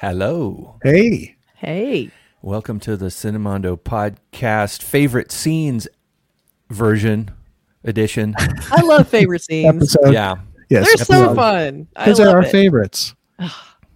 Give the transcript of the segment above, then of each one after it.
Hello. Hey. Hey. Welcome to the Cinemondo podcast favorite scenes version edition. I love favorite scenes. Episode. yeah. Yes. They're so fun. I Because they're love our it. favorites.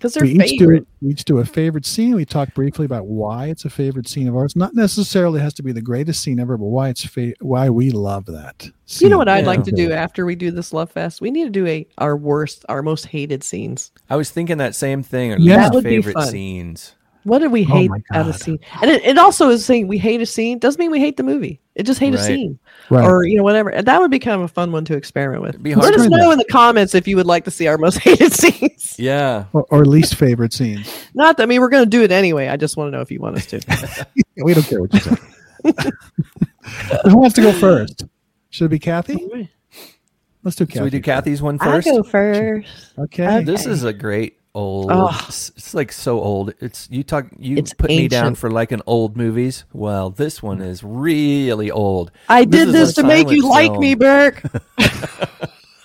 Because they're we each do we each do a favorite scene. We talk briefly about why it's a favorite scene of ours. Not necessarily has to be the greatest scene ever, but why it's fa- why we love that. You know what scene. I'd like to do after we do this Love Fest? We need to do a our worst, our most hated scenes. I was thinking that same thing. Or Yeah. least That would be favorite fun. scenes. What did we Oh hate my out of scene? And it, it also is saying we hate a scene doesn't mean we hate the movie. It just hate a scene Right. or you know whatever. And that would be kind of a fun one to experiment with. Let us to- know in the comments if you would like to see our most hated scenes. Yeah. or, or least favorite scenes. Not that I mean we're going to do it anyway. I just want to know if you want us to. we don't care what you say. Who wants to go first? Should it be Kathy? Let's do Kathy. So we do. Kathy's one first? I first. go first. Okay. This is a great old. Oh. It's, it's like so old. It's you talk. You It's put me down for like an old movies. Well, this one is really old. I This did this to make you silent like me, Burke.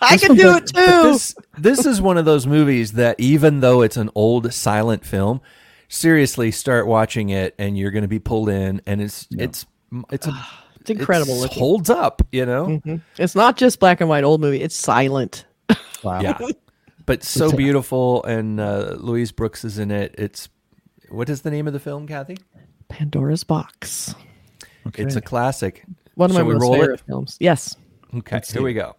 I can do it too. This this is one of those movies that even though it's an old silent film, seriously start watching it and you're going to be pulled in, and it's it's it's a, It's incredible It holds up, you know. Mhm. It's not just black and white old movie. It's silent. wow. Yeah, but so It's a- beautiful, and uh, Louise Brooks is in it. It's what is the name of the film, Kathy? Pandora's Box. Okay. It's a classic. One of Shall my most roll it? favorite films. Yes. Okay, Let's here see. we go.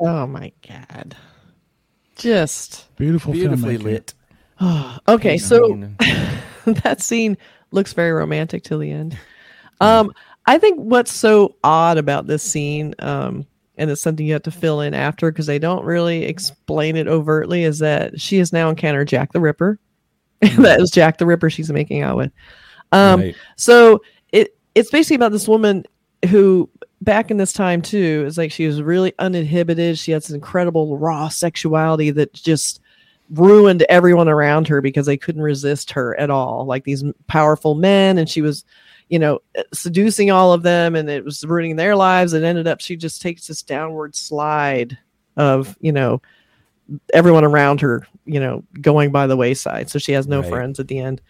Oh my god. Just beautiful, Beautifully filmmaking. lit. okay. So that scene looks very romantic till the end. Um, I think what's so odd about this scene, um, and it's something you have to fill in after because they don't really explain it overtly, is that she has now encountered Jack the Ripper. that is Jack the Ripper she's making out with. Um, right. so it it's basically about this woman who back in this time too is like she was really uninhibited. She had this incredible raw sexuality that just ruined everyone around her because they couldn't resist her at all. Like these powerful men, and she was, you know, eh, seducing all of them, and it was ruining their lives. And ended up she just takes this downward slide of you know everyone around her, you know, going by the wayside. So she has no Right. friends at the end.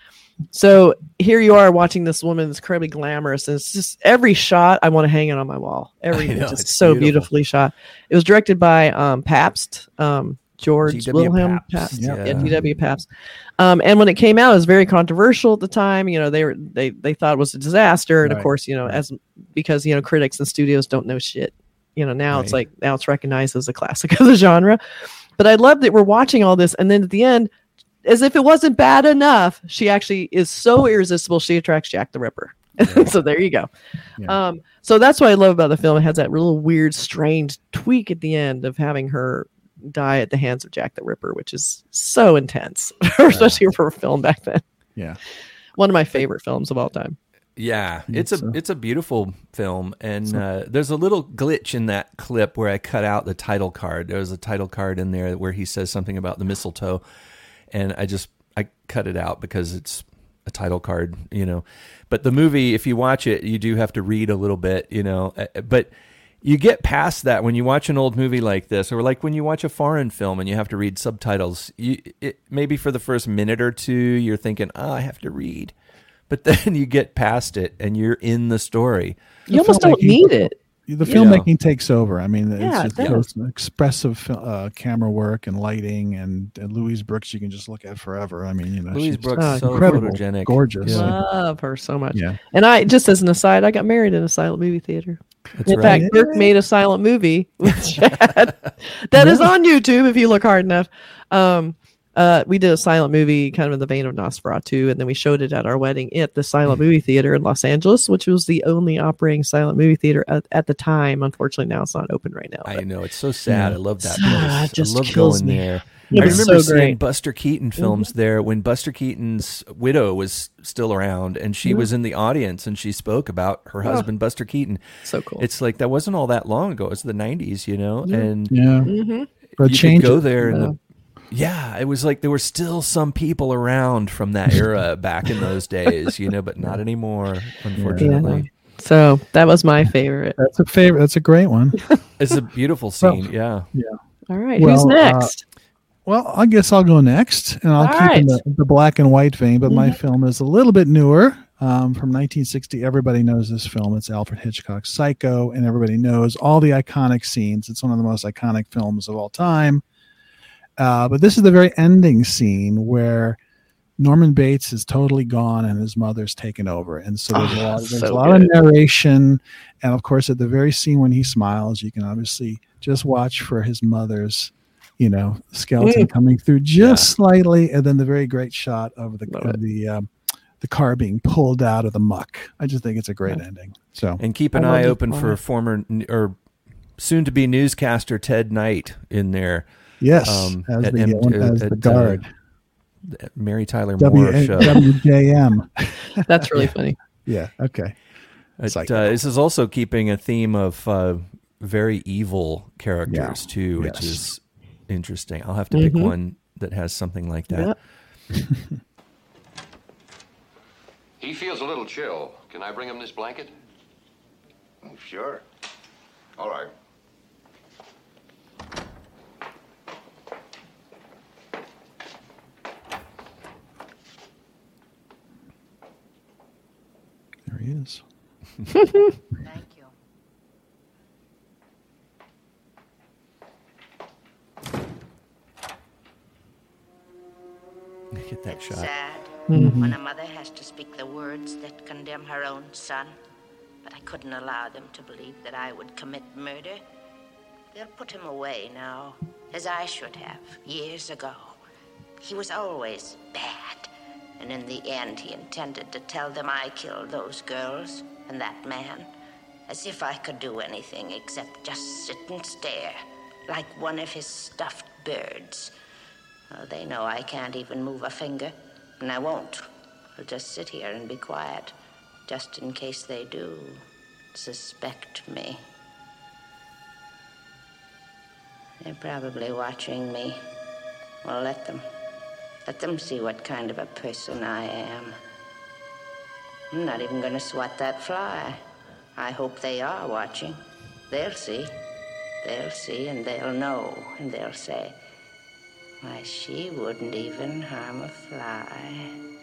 So here you are watching this woman that's incredibly glamorous, and it's just every shot I want to hang it on my wall. Every know, just it's so beautiful. beautifully shot. It was directed by um, Pabst, um, George G.W. Wilhelm Pabst, Pabst, yeah. yeah, G.W. Pabst. Um, and when it came out, it was very controversial at the time. You know, they were they they thought it was a disaster, and of course, you know, as because you know critics and studios don't know shit. You know, now it's like now it's recognized as a classic of the genre. But I love that we're watching all this, and then at the end, as if it wasn't bad enough, she actually is so irresistible. She attracts Jack the Ripper. so there you go. Yeah. Um, so that's what I love about the film. It has that real weird, strange tweak at the end of having her die at the hands of Jack the Ripper, which is so intense, especially for a film back then. Yeah. One of my favorite films of all time. Yeah, it's a so. it's a beautiful film, and uh, there's a little glitch in that clip where I cut out the title card. There was a title card in there where he says something about the mistletoe, and I just I cut it out because it's a title card, you know. But the movie, if you watch it, you do have to read a little bit, you know. Uh, But you get past that when you watch an old movie like this, or like when you watch a foreign film and you have to read subtitles. You it, maybe for the first minute or two, you're thinking, "Oh, I have to read." But then you get past it and you're in the story. You almost don't filmmaking- need it. The Yeah. filmmaking takes over. I mean, Yeah, it's it just expressive uh, camera work and lighting, and, and Louise Brooks you can just look at forever. I mean, you know, Louise she's Brooks uh, so incredible, photogenic, gorgeous. Yeah. Love her so much. Yeah, And I just as an aside, I got married in a silent movie theater. That's in right. fact, Burke made a silent movie with Chad. that is on YouTube if you look hard enough. Um, uh, we did a silent movie kind of in the vein of Nosferatu, and then we showed it at our wedding at the Silent Movie Theater in Los Angeles, which was the only operating silent movie theater at, at the time. Unfortunately, now it's not open right now. I know it's so sad. Yeah. I love that place. it just I love kills going me. there. It I remember so seeing great. Mm-hmm. Buster Keaton films there when Buster Keaton's widow was still around, and she was in the audience and she spoke about her husband Buster Keaton. so cool. It's like that wasn't all that long ago. It was the '90s, you know, and yeah. Mhm. But you could go it. there and the, yeah, it was like there were still some people around from that era back in those days, you know, but not anymore, unfortunately. So that was my favorite. That's a favorite. That's a great one. It's a beautiful scene, yeah. Yeah. All right, Well, who's uh, next? Well, I guess I'll go next, and I'll All keep in right. the, the black and white vein. But my Mhm. film is a little bit newer, um, from 1960. Everybody knows this film. It's Alfred Hitchcock's Psycho, and everybody knows all the iconic scenes. It's one of the most iconic films of all time. Uh, but this is the very ending scene where Norman Bates is totally gone and his mother's taken over, and so there's a Ah, lot, there's so a lot of narration, and of course, at the very scene when he smiles, you can obviously just watch for his mother's, you know, skeleton coming through just slightly, and then the very great shot of the Love of it. the um, the car being pulled out of the muck. I just think it's a great ending. So And keep an I eye open for former or soon to be newscaster Ted Knight in there. Yes, Um, as the M- as at, the uh, guard, the Mary Tyler W Moore show. WJM. That's really funny. Yeah. Okay. It, Psycho. uh, this is also keeping a theme of uh, very evil characters too, which Yes. is interesting. I'll have to pick Mhm. one that has something like that. Yep. He feels a little chill. Can I bring him this blanket? Sure. All right. There he is. Thank you. Get that It's shot. sad Mm-hmm. when a mother has to speak the words that condemn her own son. But I couldn't allow them to believe that I would commit murder. They'll put him away now, as I should have years ago. He was always bad. And in the end, he intended to tell them I killed those girls and that man. As if I could do anything except just sit and stare, like one of his stuffed birds. Oh, they know I can't even move a finger, and I won't. I'll just sit here and be quiet, just in case they do suspect me. They're probably watching me. Well, let them. Let them see what kind of a person I am. I'm not even gonna swat that fly. I hope they are watching. They'll see. They'll see and they'll know and they'll say, Why, she wouldn't even harm a fly.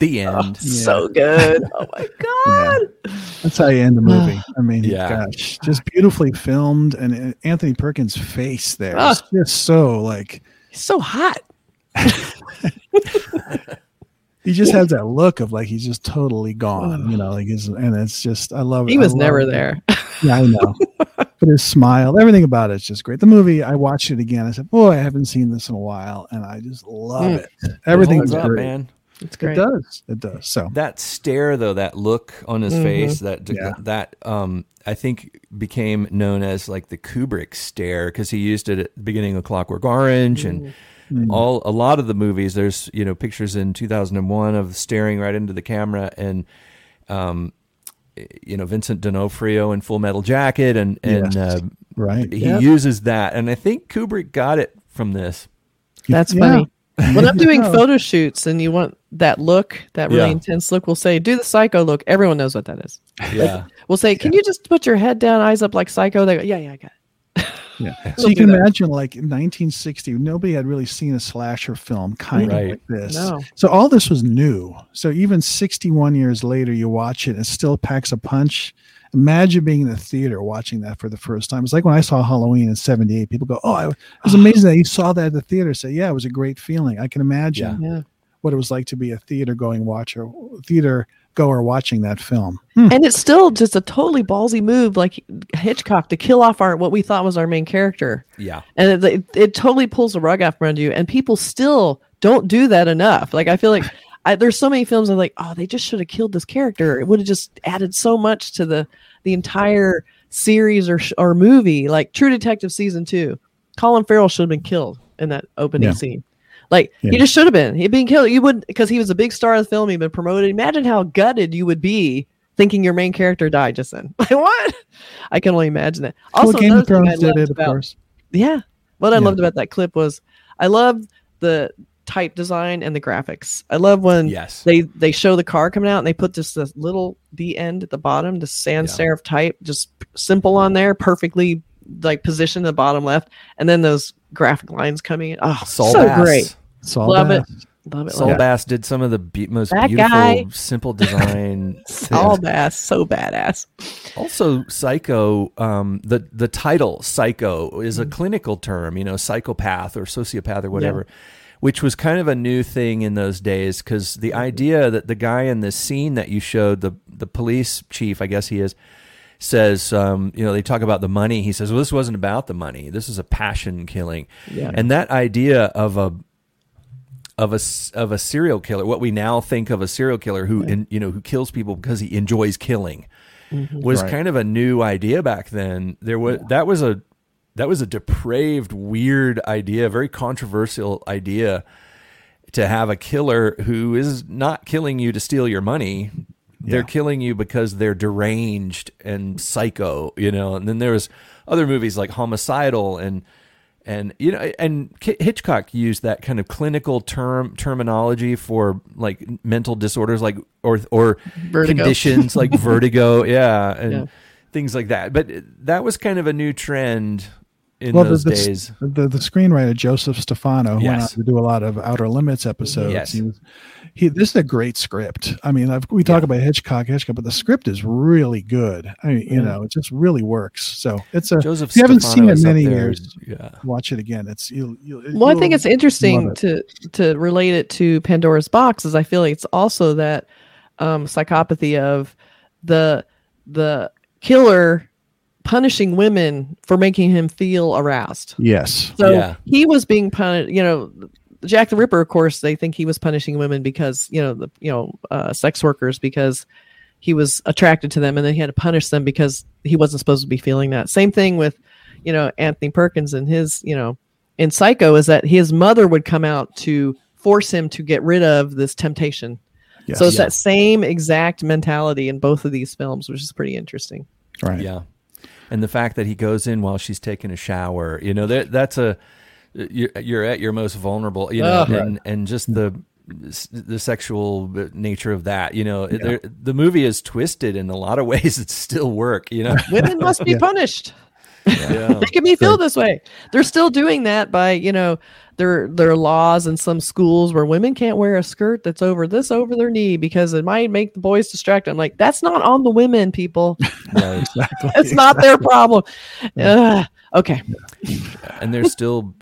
The end. So good. Oh my god. That's how you end the movie. I mean, Yeah. gosh, just beautifully filmed, and Anthony Perkins' face there is Ah. just so like He's so hot. he just has that look of like he's just totally gone, you know, like he's and it's just I love. It. He I was never it. there. Yeah, I know. but his smile, everything about it's just great. The movie, I watched it again. I said, "Boy, I haven't seen this in a while," and I just love Mm. it. Everything's Holds up, great. man. It's It does. It does. So That stare, though, that look on his Mhm. face, that Yeah. that um, I think became known as like the Kubrick stare because he used it at the beginning of Clockwork Orange and Mm. all a lot of the movies. There's you know pictures in 2001 of staring right into the camera and um, you know Vincent D'Onofrio in Full Metal Jacket and and Yes. uh, right. he Yep. uses that and I think Kubrick got it from this. That's Yeah. funny. When I'm doing photo shoots and you want that look, that really Yeah. intense look, we'll say, do the psycho look. Everyone knows what that is. Yeah, We'll say, can you just put your head down, eyes up like psycho? They go, yeah, yeah, I got it. Yeah. So you can that. imagine, like in 1960, nobody had really seen a slasher film kind Right. of like this. No. So all this was new. So even 61 years later, you watch it, and it still packs a punch. Imagine being in the theater watching that for the first time. It's like when I saw Halloween in '78. People go, "Oh, it was amazing that you saw that at the theater." Say, "Yeah, it was a great feeling." I can imagine Yeah. What it was like to be a theater going watcher, theater goer watching that film. Hmm. And it's still just a totally ballsy move, like Hitchcock, to kill off our what we thought was our main character. yeah. and it, it, it totally pulls the rug out from under you and people still don't do that enough like i feel like I, there's so many films i'm like oh they just should have killed this character it would have just added so much to the the entire series or or movie like true detective season two colin farrell should have been killed in that opening Yeah. scene like he just should have been he'd been killed you would because he was a big star of the film he'd been promoted imagine how gutted you would be thinking your main character died just then like what i can only imagine it also well, Game of Thrones did loved it, of about- course. yeah. What I Yeah. loved about that clip was I loved the type design and the graphics. I love when Yes. they they show the car coming out and they put just this little the end at the bottom, the sans Yeah. serif type, just simple on there, perfectly like positioned in the bottom left, and then those graphic lines coming in. Oh, Saul so Bass. great. Saul Love Bass. it. Love it. Saul Love Bass did some of the be- most That beautiful, guy. simple design. it. Saul Bass, so badass. Also, psycho. Um, the the title psycho is a Mm. clinical term. You know, psychopath or sociopath or whatever, which was kind of a new thing in those days because the Mm-hmm. idea that the guy in this scene that you showed, the the police chief, I guess he is, says, um, you know, they talk about the money. He says, well, this wasn't about the money. This is a passion killing, Yeah. and that idea of a of a of a serial killer, what we now think of a serial killer who in, you know who kills people because he enjoys killing, was Right. kind of a new idea back then. There was that was a that was a depraved, weird idea, a very controversial idea to have a killer who is not killing you to steal your money. They're Yeah. killing you because they're deranged and psycho, you know. And then there was other movies like Homicidal and and you know and Hitchcock used that kind of clinical term terminology for like mental disorders like or or Vertigo. conditions like vertigo, yeah, and Yeah. things like that. But that was kind of a new trend in well, those the, days. the, the the screenwriter Joseph Stefano who went on to do a lot of Outer Limits episodes. Yes. He was, he, this is a great script. I mean, I've, we talk about Hitchcock, Hitchcock, but the script is really good. I mean, you know, it just really works. So it's a. Joseph if you haven't Stefano seen it in many years, Yeah. watch it again. It's you. you Well, I think it's interesting love to to relate it to Pandora's box. Is I feel like it's also that um, psychopathy of the the killer punishing women for making him feel aroused. Yes. So Yeah. he was being punished. You know, Jack the Ripper. Of course, they think he was punishing women because you know the you know uh, sex workers because he was attracted to them, and then he had to punish them because he wasn't supposed to be feeling that. Same thing with you know Anthony Perkins and his you know in Psycho is that his mother would come out to force him to get rid of this temptation. Yes. So it's Yeah. that same exact mentality in both of these films, which is pretty interesting. right. Yeah. And the fact that he goes in while she's taking a shower, you know, that that's a you're, you're at your most vulnerable, you know, Ugh. and and just the the sexual nature of that, you know, there- the movie is twisted in a lot of ways that still work, you know. Women must be punished. Yeah. making me feel this way. They're still doing that by, you know, their there are laws in some schools where women can't wear a skirt that's over this over their knee because it might make the boys distracted. I'm like, that's not on the women, people. Right. Exactly. It's not their problem. Ugh. Okay. and there's still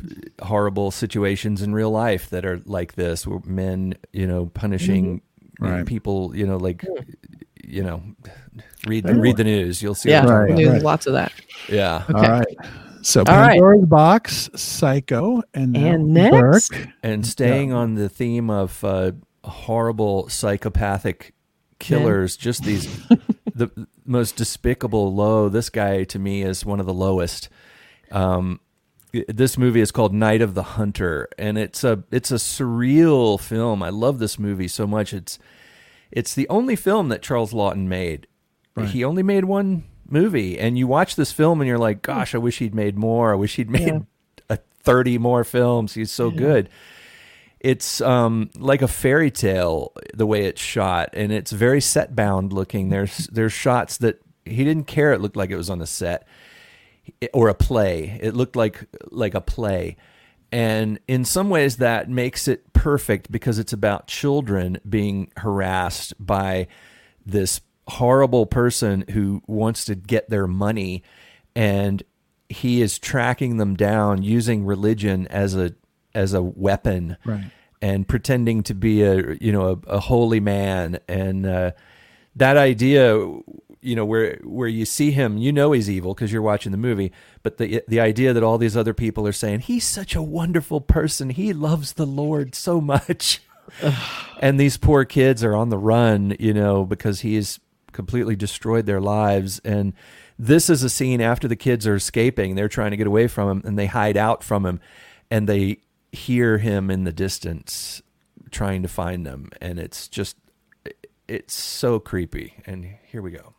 horrible situations in real life that are like this where men you know punishing Right. people you know like you know read the, read the news you'll see Yeah. what Right, talking right. lots of that. yeah Okay. right. So All right. Pandora's Box, Psycho, and, And next? Burke. and staying on the theme of uh, horrible psychopathic killers just these the most despicable low this guy to me is one of the lowest um this movie is called Night of the Hunter and it's a it's a surreal film. I love this movie so much. It's it's the only film that Charles Laughton made. He only made one movie and you watch this film and you're like gosh I wish he'd made more. I wish he'd made a 30 more films. He's so good. It's um, like a fairy tale the way it's shot, and it's very set bound looking. There's there's shots that he didn't care. It looked like it was on a set or a play. It looked like like a play, and in some ways that makes it perfect because it's about children being harassed by this horrible person who wants to get their money, and he is tracking them down using religion as a as a weapon Right. and pretending to be a you know a, a holy man and uh, that idea you know where where you see him you know he's evil because you're watching the movie but the the idea that all these other people are saying he's such a wonderful person. He loves the lord so much. And these poor kids are on the run you know because he's completely destroyed their lives. And this is a scene after the kids are escaping. They're trying to get away from him and they hide out from him and they hear him in the distance trying to find them. And it's just it's so creepy. And here we go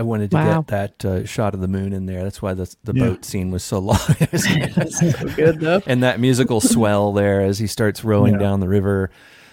i wanted to Wow. get that uh, shot of the moon in there that's why the, the Yeah. boat scene was so long so good though. and that musical swell there as he starts rowing Yeah. down the river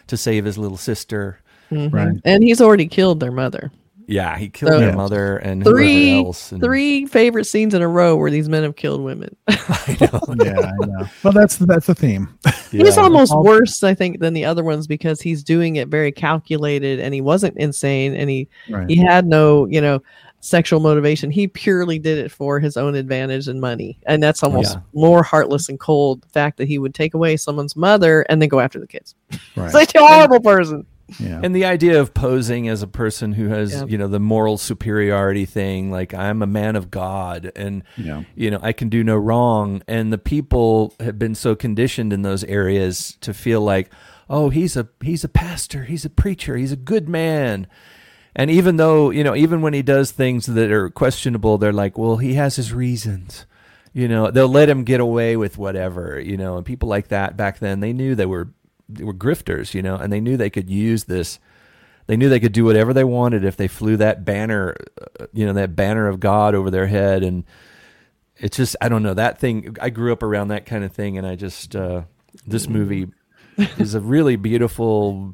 to save his little sister Mhm. Right. And he's already killed their mother. Yeah, he killed So- their mother and Three, else. and- three favorite scenes in a row where these men have killed women. yeah, I know. Well, that's that's the theme. He's Yeah. almost All- worse, I think, than the other ones because he's doing it very calculated and he wasn't insane and he Right. he had no, you know, sexual motivation. He purely did it for his own advantage and money. And that's almost Yeah. more heartless and cold. The fact that he would take away someone's mother and then go after the kids. Right. It's like a horrible person. Yeah. And the idea of posing as a person who has, Yeah. you know, the moral superiority thing, like I'm a man of God and, Yeah. you know, I can do no wrong. And the people have been so conditioned in those areas to feel like, oh, he's a he's a pastor, he's a preacher, he's a good man. And even though, you know, even when he does things that are questionable, they're like, well, he has his reasons. You know, they'll let him get away with whatever, you know, and people like that back then, they knew they were they were grifters, you know, and they knew they could use this they knew they could do whatever they wanted if they flew that banner, uh, you know, that banner of God over their head. And it's just, I don't know, that thing. I grew up around that kind of thing. And I just, uh, this movie is a really beautiful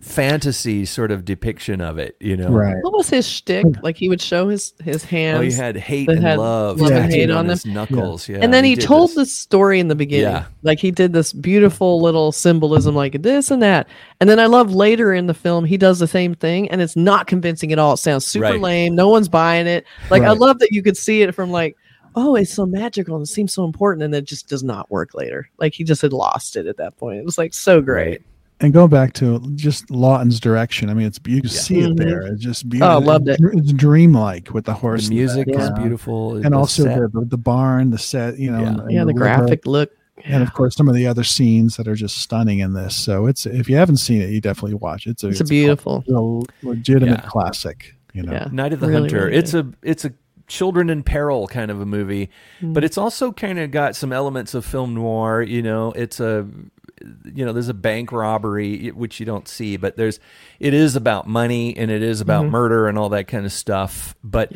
fantasy sort of depiction of it, you know? Right. What was his shtick? Like he would show his his oh, hands. Oh, you had hate and had love, love and hate on on his them. knuckles. Yeah. and then he, did told this. the story in the beginning. Yeah. Like he did this beautiful little symbolism, like this and that. And then I love later in the film, he does the same thing and it's not convincing at all. It sounds super Right. lame. No one's buying it. Like I love that you could see it from like, oh, it's so magical and it seems so important. And it just does not work later. Like he just had lost it at that point. It was like so great. Right. and going back to just Laughton's direction, I mean, it's you can see it there. It's just Oh, beautiful. loved it. It's dreamlike with the horse. The in music is background. beautiful. and the also the, the the barn, the set, you know, Yeah. and, and Yeah, the river, graphic look. and of course some of the other scenes that are just stunning in this. So it's if you haven't seen it, you definitely watch it. It's a, It's a beautiful. a legitimate Yeah. classic. You know, Yeah. Night of the Really, Hunter. really it's a it's a children in peril kind of a movie, Mm. but it's also kind of got some elements of film noir. You know, it's a you know there's a bank robbery which you don't see, but there's it is about money and it is about murder and all that kind of stuff. But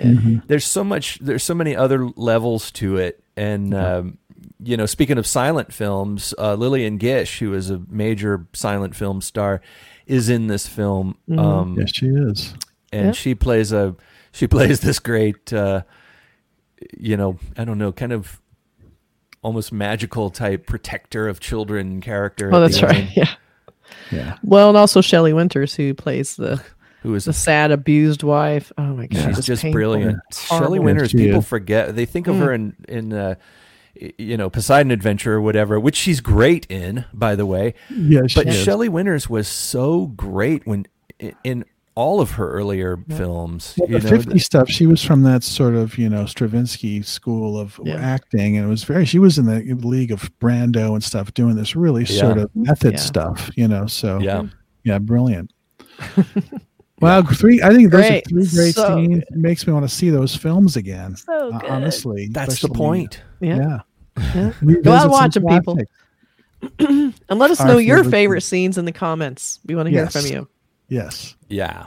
there's so much there's so many other levels to it, and um, you know, speaking of silent films, uh, Lillian Gish, who is a major silent film star, is in this film. Um, yes, she is. and Yeah. she plays a she plays this great uh you know i don't know kind of almost magical type protector of children character Oh, that's right. Yeah. Yeah, Well, and also Shelley Winters, who plays the who is the sad abused wife. Oh my god, she's just painful. brilliant Horrible. shelley winters people is. forget they think of her in in uh you know Poseidon Adventure or whatever, which she's great in, by the way. yeah, But is. Shelley Winters was so great when i- in all of her earlier films. Well, you the know, 50 stuff, she was from that sort of, you know, Stanislavsky school of Yeah. acting. And it was very, she was in the league of Brando and stuff, doing this really sort of method Yeah. stuff, you know. So, yeah. yeah, brilliant. Wow, three. I think those Great. are three great So scenes. It makes me want to see those films again. So uh, honestly, That's the point. Yeah. Yeah. Yeah. Go out and some watch 'em, people. And let us Our know your favorite favorite scenes. scenes in the comments. We want to hear Yes. from you. Yes. Yeah.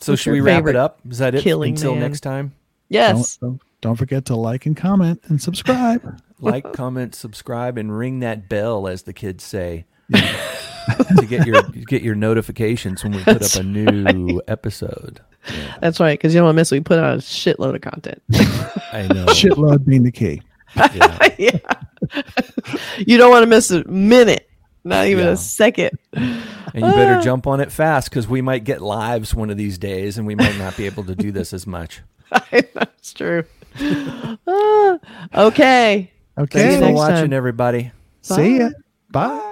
So What's should we wrap it up? Is that it killing until man? next time? Yes. Don't, don't, don't forget to like and comment and subscribe. Like, comment, subscribe, and ring that bell, as the kids say, to get your get your notifications when we put up a new episode. That's right, because you don't want to miss. We put out a shitload of content. I know. Shitload being the key. Yeah. yeah. you don't want to miss a minute, not even Yeah. a second. And you better jump on it fast because we might get lives one of these days, and we might not be able to do this as much. That's true. Ah, okay. Okay. Thanks for watching, time. everybody. See ya. Bye.